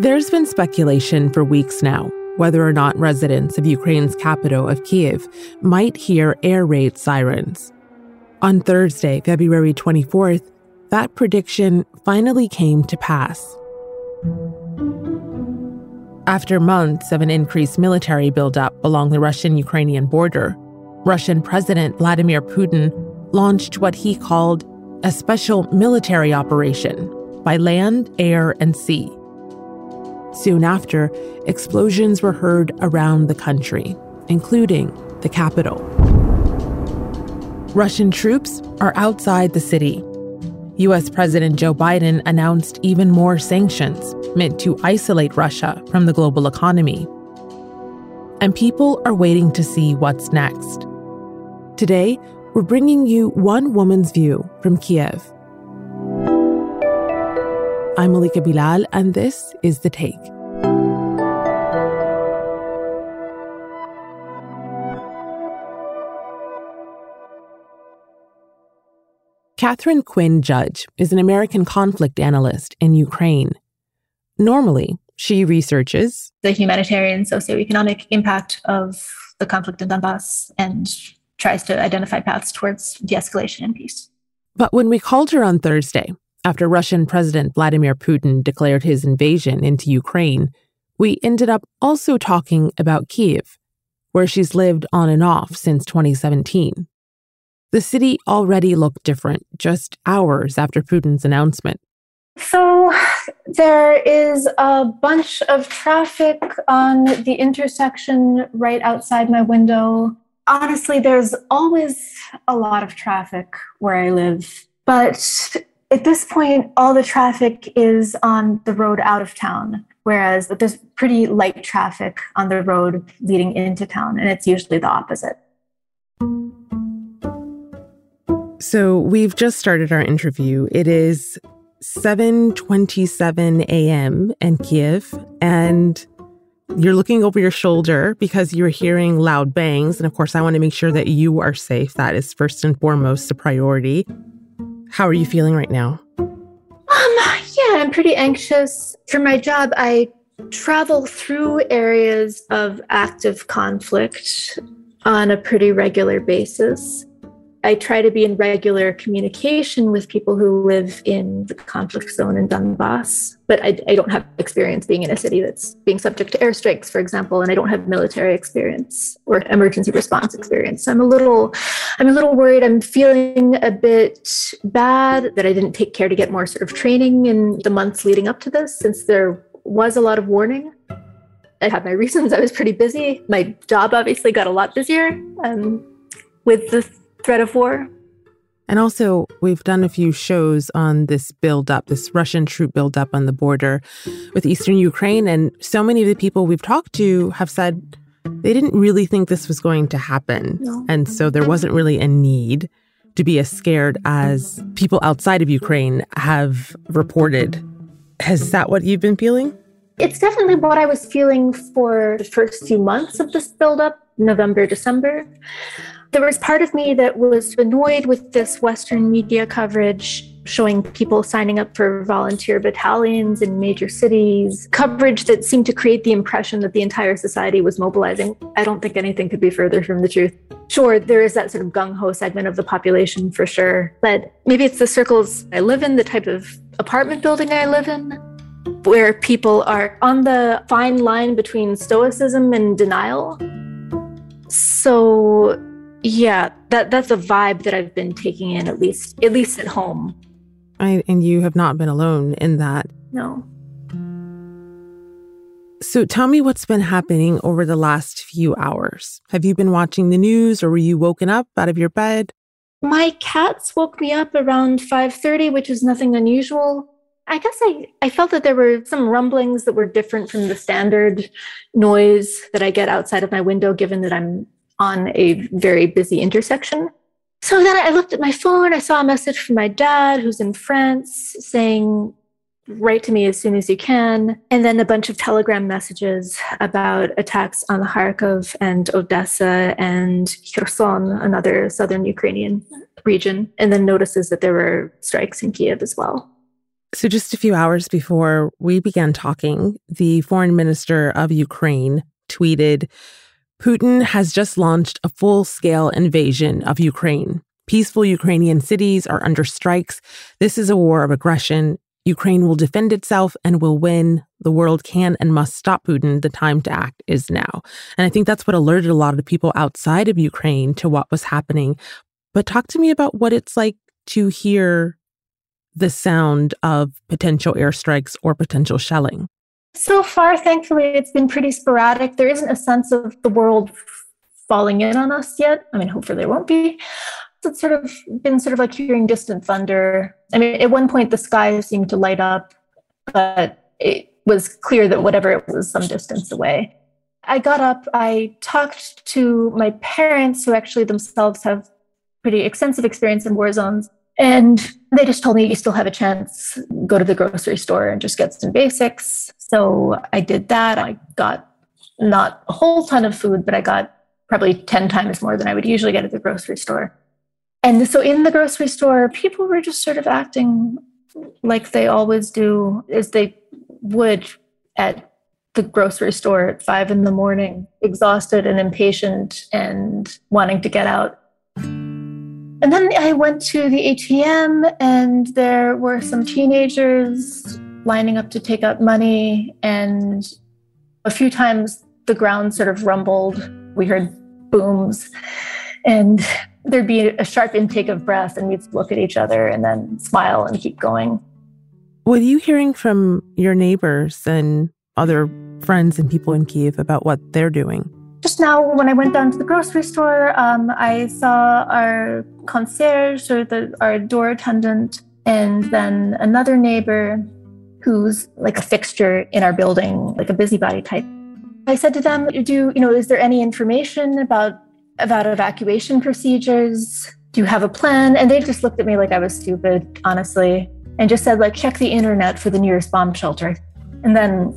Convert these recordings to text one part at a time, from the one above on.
There's been speculation for weeks now whether or not residents of Ukraine's capital of Kiev might hear air raid sirens. On Thursday, February 24th, that prediction finally came to pass. After months of an increased military buildup along the Russian Ukrainian border, Russian President Vladimir Putin launched what he called a special military operation by land, air, and sea. Soon after, explosions were heard around the country, including the capital. Russian troops are outside the city. US President Joe Biden announced even more sanctions meant to isolate Russia from the global economy. And people are waiting to see what's next. Today, we're bringing you one woman's view from Kiev. I'm Malika Bilal, and this is The Take. Katharine Quinn Judge is an American conflict analyst in Ukraine. Normally, she researches the humanitarian socioeconomic impact of the conflict in Donbass and tries to identify paths towards de escalation and peace. But when we called her on Thursday, after Russian President Vladimir Putin declared his invasion into Ukraine, we ended up also talking about Kiev, where she's lived on and off since 2017. The city already looked different just hours after Putin's announcement. So there is a bunch of traffic on the intersection right outside my window. Honestly, there's always a lot of traffic where I live. But at this point, all the traffic is on the road out of town, whereas there's pretty light traffic on the road leading into town, and it's usually the opposite. So we've just started our interview. It is 7:27 a.m. in Kiev and you're looking over your shoulder because you're hearing loud bangs and of course I want to make sure that you are safe. That is first and foremost a priority. How are you feeling right now? Um yeah, I'm pretty anxious. For my job, I travel through areas of active conflict on a pretty regular basis. I try to be in regular communication with people who live in the conflict zone in Donbass, but I, I, don't have experience being in a city that's being subject to airstrikes, for example, and I don't have military experience or emergency response experience. So I'm a little, I'm a little worried. I'm feeling a bit bad that I didn't take care to get more sort of training in the months leading up to this, since there was a lot of warning. I had my reasons. I was pretty busy. My job obviously got a lot busier um, with the threat of war. And also, we've done a few shows on this buildup, this Russian troop buildup on the border with eastern Ukraine. And so many of the people we've talked to have said they didn't really think this was going to happen. No. And so there wasn't really a need to be as scared as people outside of Ukraine have reported. Is that what you've been feeling? It's definitely what I was feeling for the first few months of this buildup, November, December there was part of me that was annoyed with this Western media coverage showing people signing up for volunteer battalions in major cities, coverage that seemed to create the impression that the entire society was mobilizing. I don't think anything could be further from the truth. Sure, there is that sort of gung ho segment of the population for sure, but maybe it's the circles I live in, the type of apartment building I live in, where people are on the fine line between stoicism and denial. So yeah that that's a vibe that i've been taking in at least at least at home. I, and you have not been alone in that. No. So tell me what's been happening over the last few hours. Have you been watching the news or were you woken up out of your bed? My cats woke me up around 5.30 which is nothing unusual. I guess I, I felt that there were some rumblings that were different from the standard noise that I get outside of my window, given that I'm on a very busy intersection. So then I looked at my phone. I saw a message from my dad, who's in France, saying, Write to me as soon as you can. And then a bunch of telegram messages about attacks on Kharkov and Odessa and Kherson, another southern Ukrainian region. And then notices that there were strikes in Kiev as well. So, just a few hours before we began talking, the foreign minister of Ukraine tweeted Putin has just launched a full scale invasion of Ukraine. Peaceful Ukrainian cities are under strikes. This is a war of aggression. Ukraine will defend itself and will win. The world can and must stop Putin. The time to act is now. And I think that's what alerted a lot of the people outside of Ukraine to what was happening. But talk to me about what it's like to hear the sound of potential airstrikes or potential shelling. So far, thankfully, it's been pretty sporadic. There isn't a sense of the world falling in on us yet. I mean, hopefully, there won't be it's sort of been sort of like hearing distant thunder. I mean, at one point the sky seemed to light up, but it was clear that whatever it was some distance away. I got up, I talked to my parents, who actually themselves have pretty extensive experience in war zones. And they just told me you still have a chance, go to the grocery store and just get some basics. So I did that. I got not a whole ton of food, but I got probably 10 times more than I would usually get at the grocery store. And so in the grocery store, people were just sort of acting like they always do, as they would at the grocery store at five in the morning, exhausted and impatient and wanting to get out. And then I went to the ATM, and there were some teenagers lining up to take out money. And a few times the ground sort of rumbled. We heard booms. And there'd be a sharp intake of breath and we'd look at each other and then smile and keep going. Are you hearing from your neighbors and other friends and people in Kiev about what they're doing? Just now, when I went down to the grocery store, um, I saw our concierge or the, our door attendant, and then another neighbor who's like a fixture in our building, like a busybody type. I said to them, "Do you know? Is there any information about about evacuation procedures. Do you have a plan? And they just looked at me like I was stupid, honestly, and just said, like, check the internet for the nearest bomb shelter. And then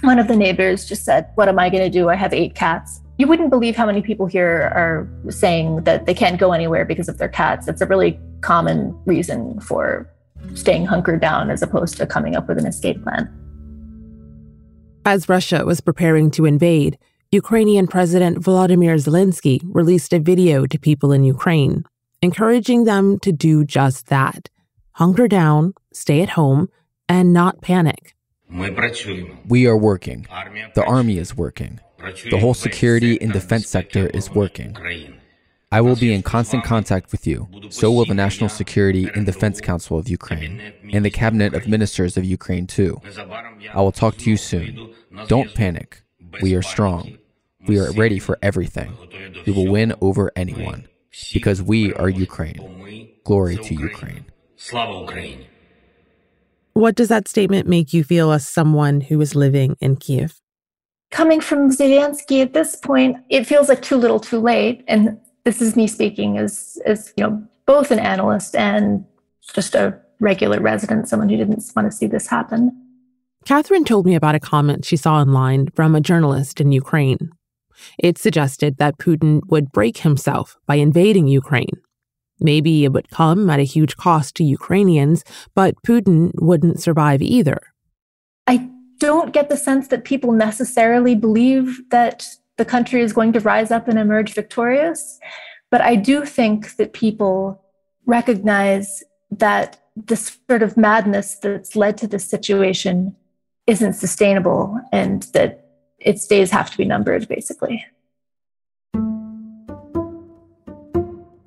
one of the neighbors just said, What am I going to do? I have eight cats. You wouldn't believe how many people here are saying that they can't go anywhere because of their cats. It's a really common reason for staying hunkered down as opposed to coming up with an escape plan. As Russia was preparing to invade, Ukrainian President Volodymyr Zelensky released a video to people in Ukraine, encouraging them to do just that hunker down, stay at home, and not panic. We are working. The army is working. The whole security and defense sector is working. I will be in constant contact with you. So will the National Security and Defense Council of Ukraine and the Cabinet of Ministers of Ukraine, too. I will talk to you soon. Don't panic. We are strong. We are ready for everything. We will win over anyone because we are Ukraine. Glory to Ukraine. What does that statement make you feel as someone who is living in Kiev? Coming from Zelensky at this point, it feels like too little too late. And this is me speaking as, as you know, both an analyst and just a regular resident, someone who didn't want to see this happen. Katharine told me about a comment she saw online from a journalist in Ukraine it suggested that Putin would break himself by invading Ukraine. Maybe it would come at a huge cost to Ukrainians, but Putin wouldn't survive either. I don't get the sense that people necessarily believe that the country is going to rise up and emerge victorious. But I do think that people recognize that the sort of madness that's led to this situation isn't sustainable and that its days have to be numbered, basically.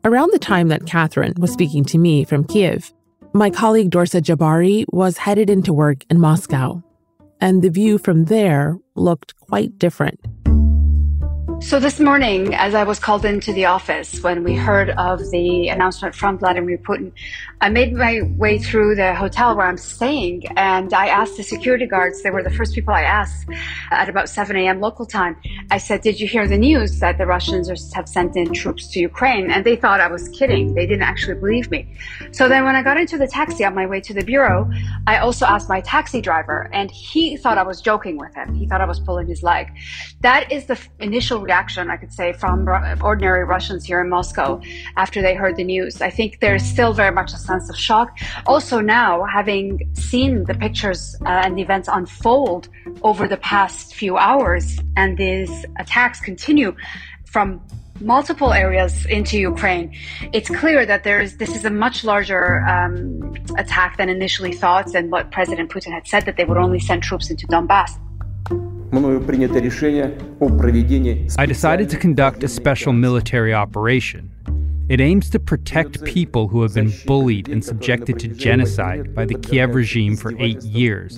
Around the time that Katharine was speaking to me from Kiev, my colleague Dorsa Jabbari was headed into work in Moscow, and the view from there looked quite different. So this morning, as I was called into the office when we heard of the announcement from Vladimir Putin, I made my way through the hotel where I'm staying and I asked the security guards, they were the first people I asked at about 7 a.m. local time. I said, Did you hear the news that the Russians have sent in troops to Ukraine? And they thought I was kidding. They didn't actually believe me. So then when I got into the taxi on my way to the bureau, I also asked my taxi driver and he thought I was joking with him. He thought I was pulling his leg. That is the initial reaction, I could say, from ordinary Russians here in Moscow after they heard the news. I think there's still very much a sense of shock. Also, now, having seen the pictures uh, and the events unfold over the past few hours, and these attacks continue from multiple areas into Ukraine, it's clear that there is this is a much larger um, attack than initially thought, and what President Putin had said that they would only send troops into Donbass. I decided to conduct a special military operation. It aims to protect people who have been bullied and subjected to genocide by the Kiev regime for eight years.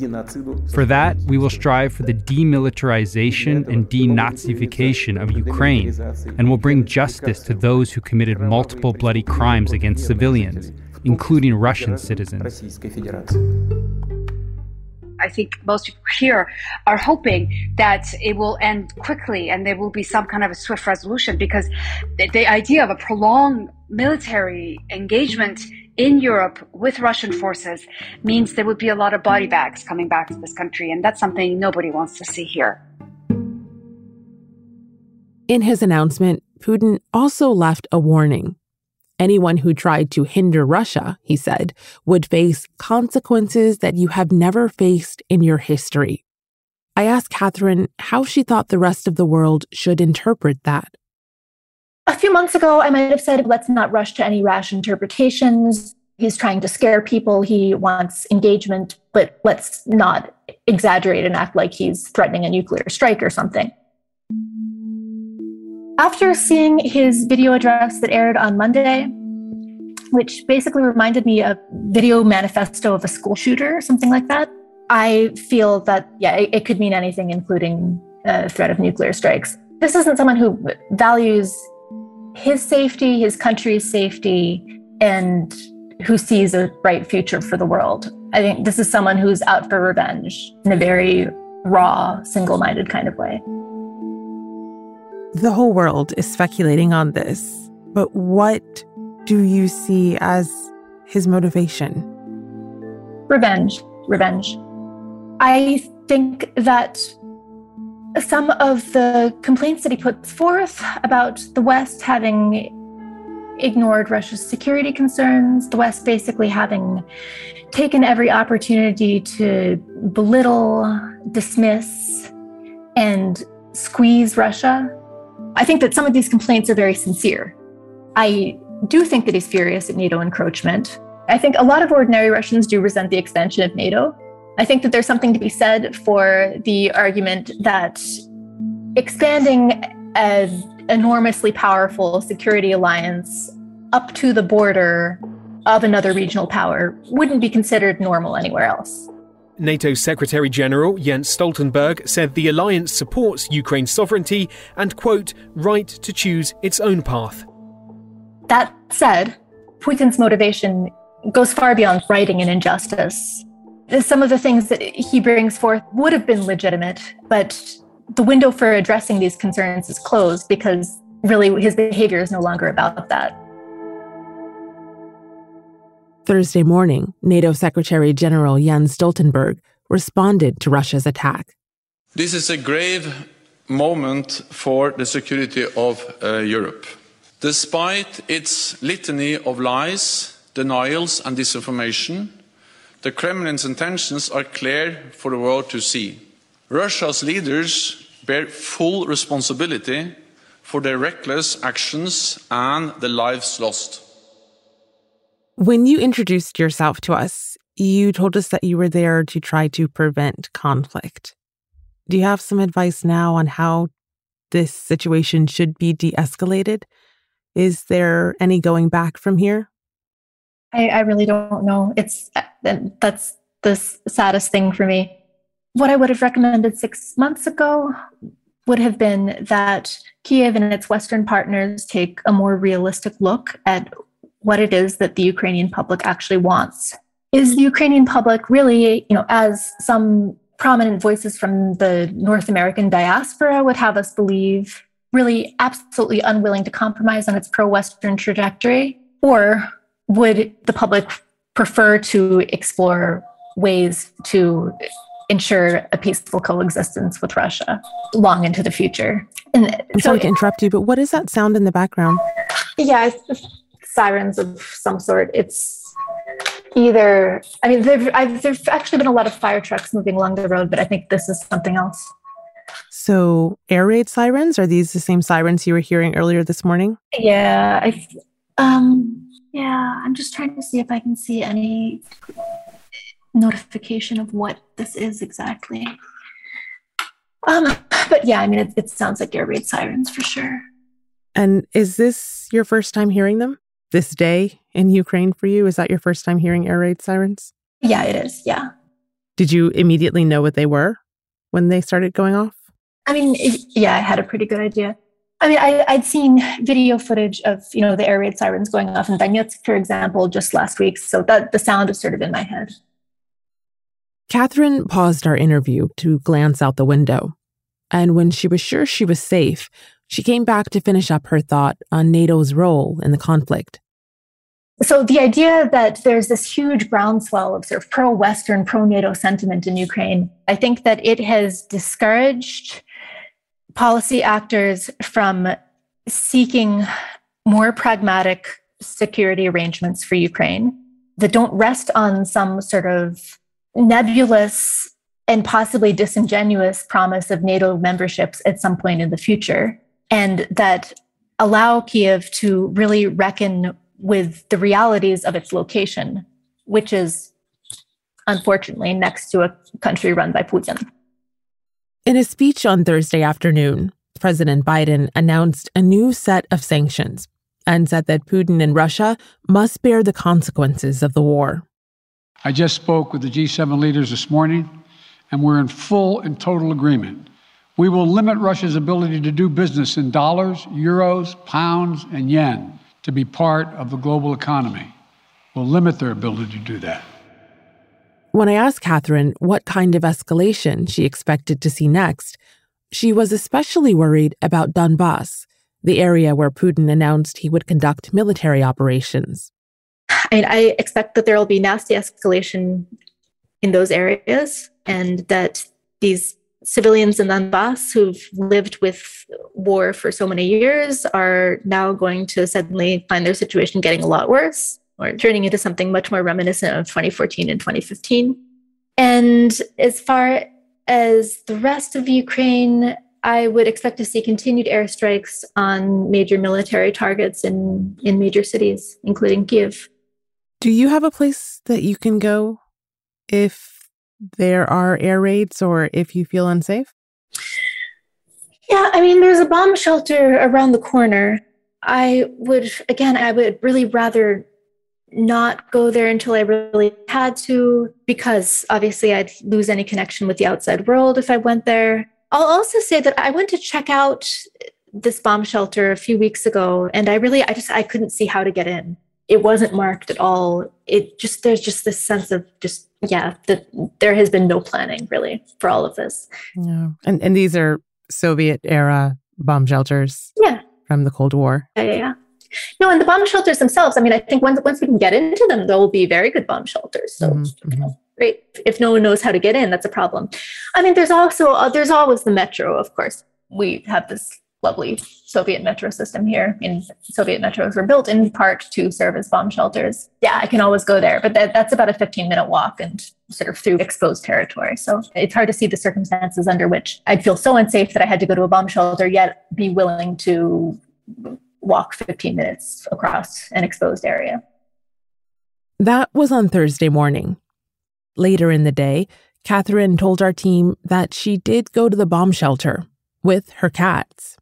For that, we will strive for the demilitarization and denazification of Ukraine and will bring justice to those who committed multiple bloody crimes against civilians, including Russian citizens. I think most people here are hoping that it will end quickly and there will be some kind of a swift resolution because the, the idea of a prolonged military engagement in Europe with Russian forces means there would be a lot of body bags coming back to this country, and that's something nobody wants to see here. In his announcement, Putin also left a warning Anyone who tried to hinder Russia, he said, would face consequences that you have never faced in your history. I asked Katharine how she thought the rest of the world should interpret that. A few months ago, I might have said, let's not rush to any rash interpretations. He's trying to scare people. He wants engagement, but let's not exaggerate and act like he's threatening a nuclear strike or something. After seeing his video address that aired on Monday, which basically reminded me of video manifesto of a school shooter, or something like that, I feel that, yeah, it, it could mean anything, including a threat of nuclear strikes. This isn't someone who values his safety, his country's safety, and who sees a bright future for the world. I think this is someone who's out for revenge in a very raw, single minded kind of way. The whole world is speculating on this, but what do you see as his motivation? Revenge. Revenge. I think that some of the complaints that he puts forth about the West having ignored Russia's security concerns, the West basically having taken every opportunity to belittle, dismiss, and squeeze Russia I think that some of these complaints are very sincere. I do think that he's furious at NATO encroachment. I think a lot of ordinary Russians do resent the expansion of NATO. I think that there's something to be said for the argument that expanding an enormously powerful security alliance up to the border of another regional power wouldn't be considered normal anywhere else. NATO Secretary General Jens Stoltenberg said the alliance supports Ukraine's sovereignty and, quote, right to choose its own path. That said, Putin's motivation goes far beyond righting an injustice. Some of the things that he brings forth would have been legitimate, but the window for addressing these concerns is closed because really his behavior is no longer about that. Thursday morning, NATO Secretary General Jens Stoltenberg responded to Russia's attack. This is a grave moment for the security of uh, Europe. Despite its litany of lies, denials, and disinformation, the Kremlin's intentions are clear for the world to see. Russia's leaders bear full responsibility for their reckless actions and the lives lost. When you introduced yourself to us, you told us that you were there to try to prevent conflict. Do you have some advice now on how this situation should be de escalated? Is there any going back from here? I, I really don't know. It's uh, that's the saddest thing for me. What I would have recommended six months ago would have been that Kiev and its Western partners take a more realistic look at what it is that the Ukrainian public actually wants. Is the Ukrainian public really, you know, as some prominent voices from the North American diaspora would have us believe, really absolutely unwilling to compromise on its pro Western trajectory? Or would the public prefer to explore ways to ensure a peaceful coexistence with Russia long into the future. And I'm so, sorry to interrupt you, but what is that sound in the background? Yeah, sirens of some sort. It's either, I mean, there've actually been a lot of fire trucks moving along the road, but I think this is something else. So, air raid sirens are these the same sirens you were hearing earlier this morning? Yeah, I, um, yeah. I'm just trying to see if I can see any notification of what this is exactly. Um, but yeah, I mean, it, it sounds like air raid sirens for sure. And is this your first time hearing them? This day in Ukraine for you? Is that your first time hearing air raid sirens? Yeah, it is. Yeah. Did you immediately know what they were when they started going off? I mean, yeah, I had a pretty good idea. I mean, I, would seen video footage of you know the air raid sirens going off in Donetsk, for example, just last week. So that the sound is sort of in my head. Katharine paused our interview to glance out the window. And when she was sure she was safe, she came back to finish up her thought on NATO's role in the conflict. So, the idea that there's this huge groundswell of sort of pro Western, pro NATO sentiment in Ukraine, I think that it has discouraged policy actors from seeking more pragmatic security arrangements for Ukraine that don't rest on some sort of nebulous and possibly disingenuous promise of NATO memberships at some point in the future, and that allow Kiev to really reckon with the realities of its location, which is unfortunately next to a country run by Putin. In a speech on Thursday afternoon, President Biden announced a new set of sanctions and said that Putin and Russia must bear the consequences of the war. I just spoke with the G7 leaders this morning, and we're in full and total agreement. We will limit Russia's ability to do business in dollars, euros, pounds, and yen to be part of the global economy. We'll limit their ability to do that. When I asked Katharine what kind of escalation she expected to see next, she was especially worried about Donbass, the area where Putin announced he would conduct military operations. I mean, I expect that there will be nasty escalation in those areas and that these civilians in Donbass who've lived with war for so many years are now going to suddenly find their situation getting a lot worse or turning into something much more reminiscent of 2014 and 2015. And as far as the rest of Ukraine, I would expect to see continued airstrikes on major military targets in, in major cities, including Kiev. Do you have a place that you can go if there are air raids or if you feel unsafe? Yeah, I mean, there's a bomb shelter around the corner. I would, again, I would really rather not go there until I really had to, because obviously I'd lose any connection with the outside world if I went there. I'll also say that I went to check out this bomb shelter a few weeks ago, and I really, I just, I couldn't see how to get in it wasn't marked at all. It just there's just this sense of just yeah that there has been no planning really for all of this. Yeah, and and these are Soviet era bomb shelters. Yeah, from the Cold War. Yeah, yeah, yeah. No, and the bomb shelters themselves. I mean, I think once once we can get into them, there will be very good bomb shelters. So. Mm-hmm, mm-hmm. Great. If no one knows how to get in, that's a problem. I mean, there's also uh, there's always the metro, of course. We have this lovely Soviet metro system here. In Soviet metros were built in part to serve as bomb shelters. Yeah, I can always go there, but that, that's about a 15 minute walk and sort of through exposed territory. So it's hard to see the circumstances under which I'd feel so unsafe that I had to go to a bomb shelter, yet be willing to walk 15 minutes across an exposed area. That was on Thursday morning. Later in the day, Katharine told our team that she did go to the bomb shelter with her cats.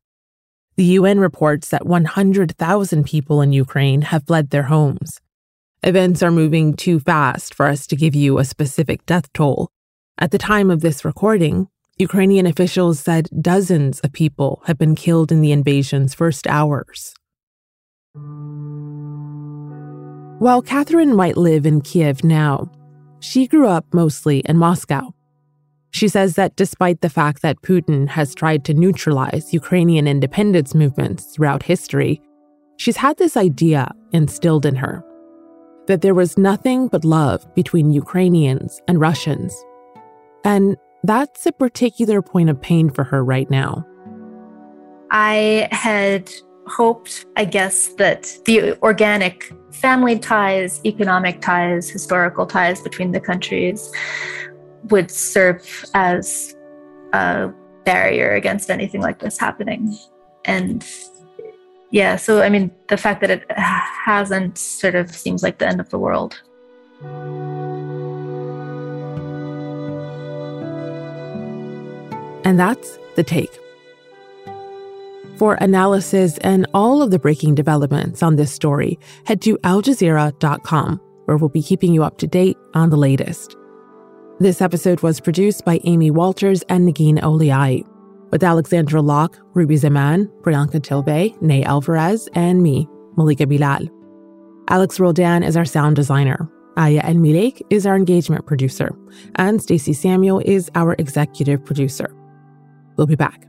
The UN reports that 100,000 people in Ukraine have fled their homes. Events are moving too fast for us to give you a specific death toll. At the time of this recording, Ukrainian officials said dozens of people have been killed in the invasion's first hours. While Katharine might live in Kiev now, she grew up mostly in Moscow. She says that despite the fact that Putin has tried to neutralize Ukrainian independence movements throughout history, she's had this idea instilled in her that there was nothing but love between Ukrainians and Russians. And that's a particular point of pain for her right now. I had hoped, I guess, that the organic family ties, economic ties, historical ties between the countries would serve as a barrier against anything like this happening. And yeah, so I mean, the fact that it hasn't sort of seems like the end of the world. And that's the take. For analysis and all of the breaking developments on this story, head to aljazeera.com, where we'll be keeping you up to date on the latest. This episode was produced by Amy Walters and Negin Owliaei, with Alexandra Locke, Ruby Zaman, Priyanka Tilve, Nay Alvarez, and me, Malika Bilal. Alex Roldan is our sound designer. Aya El Milek is our engagement producer, and Stacey Samuel is our executive producer. We'll be back.